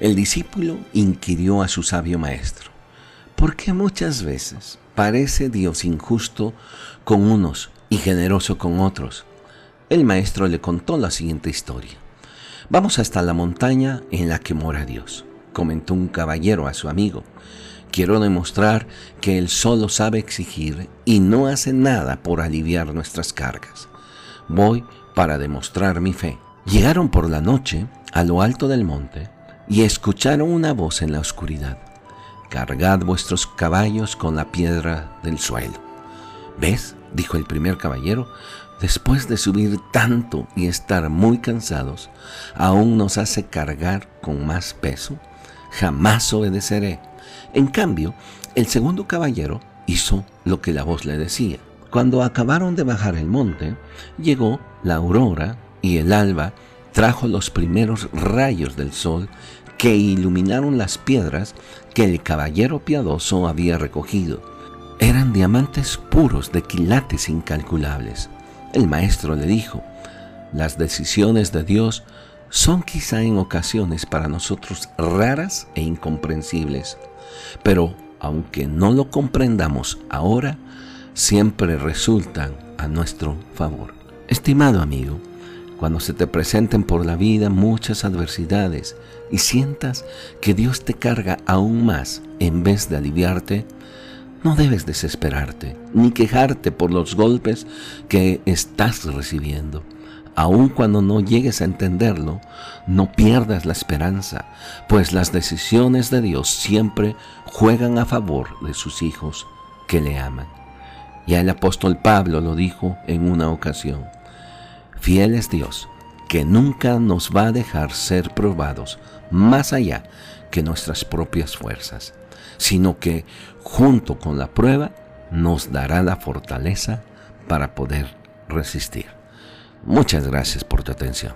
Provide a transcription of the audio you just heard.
El discípulo inquirió a su sabio maestro, ¿por qué muchas veces parece Dios injusto con unos y generoso con otros? El maestro le contó la siguiente historia. Vamos hasta la montaña en la que mora Dios, comentó un caballero a su amigo. Quiero demostrar que Él solo sabe exigir y no hace nada por aliviar nuestras cargas. Voy para demostrar mi fe. Llegaron por la noche a lo alto del monte y escucharon una voz en la oscuridad. Cargad vuestros caballos con la piedra del suelo. ¿Ves? dijo el primer caballero, después de subir tanto y estar muy cansados, aún nos hace cargar con más peso. Jamás obedeceré. En cambio, el segundo caballero hizo lo que la voz le decía. Cuando acabaron de bajar el monte, llegó la aurora y el alba trajo los primeros rayos del sol que iluminaron las piedras que el caballero piadoso había recogido. Eran diamantes puros de quilates incalculables. El maestro le dijo, las decisiones de Dios son quizá en ocasiones para nosotros raras e incomprensibles, pero aunque no lo comprendamos ahora, siempre resultan a nuestro favor. Estimado amigo, cuando se te presenten por la vida muchas adversidades y sientas que Dios te carga aún más en vez de aliviarte, no debes desesperarte ni quejarte por los golpes que estás recibiendo. Aun cuando no llegues a entenderlo, no pierdas la esperanza, pues las decisiones de Dios siempre juegan a favor de sus hijos que le aman. Ya el apóstol Pablo lo dijo en una ocasión. Fiel es Dios, que nunca nos va a dejar ser probados más allá que nuestras propias fuerzas, sino que junto con la prueba nos dará la fortaleza para poder resistir. Muchas gracias por tu atención.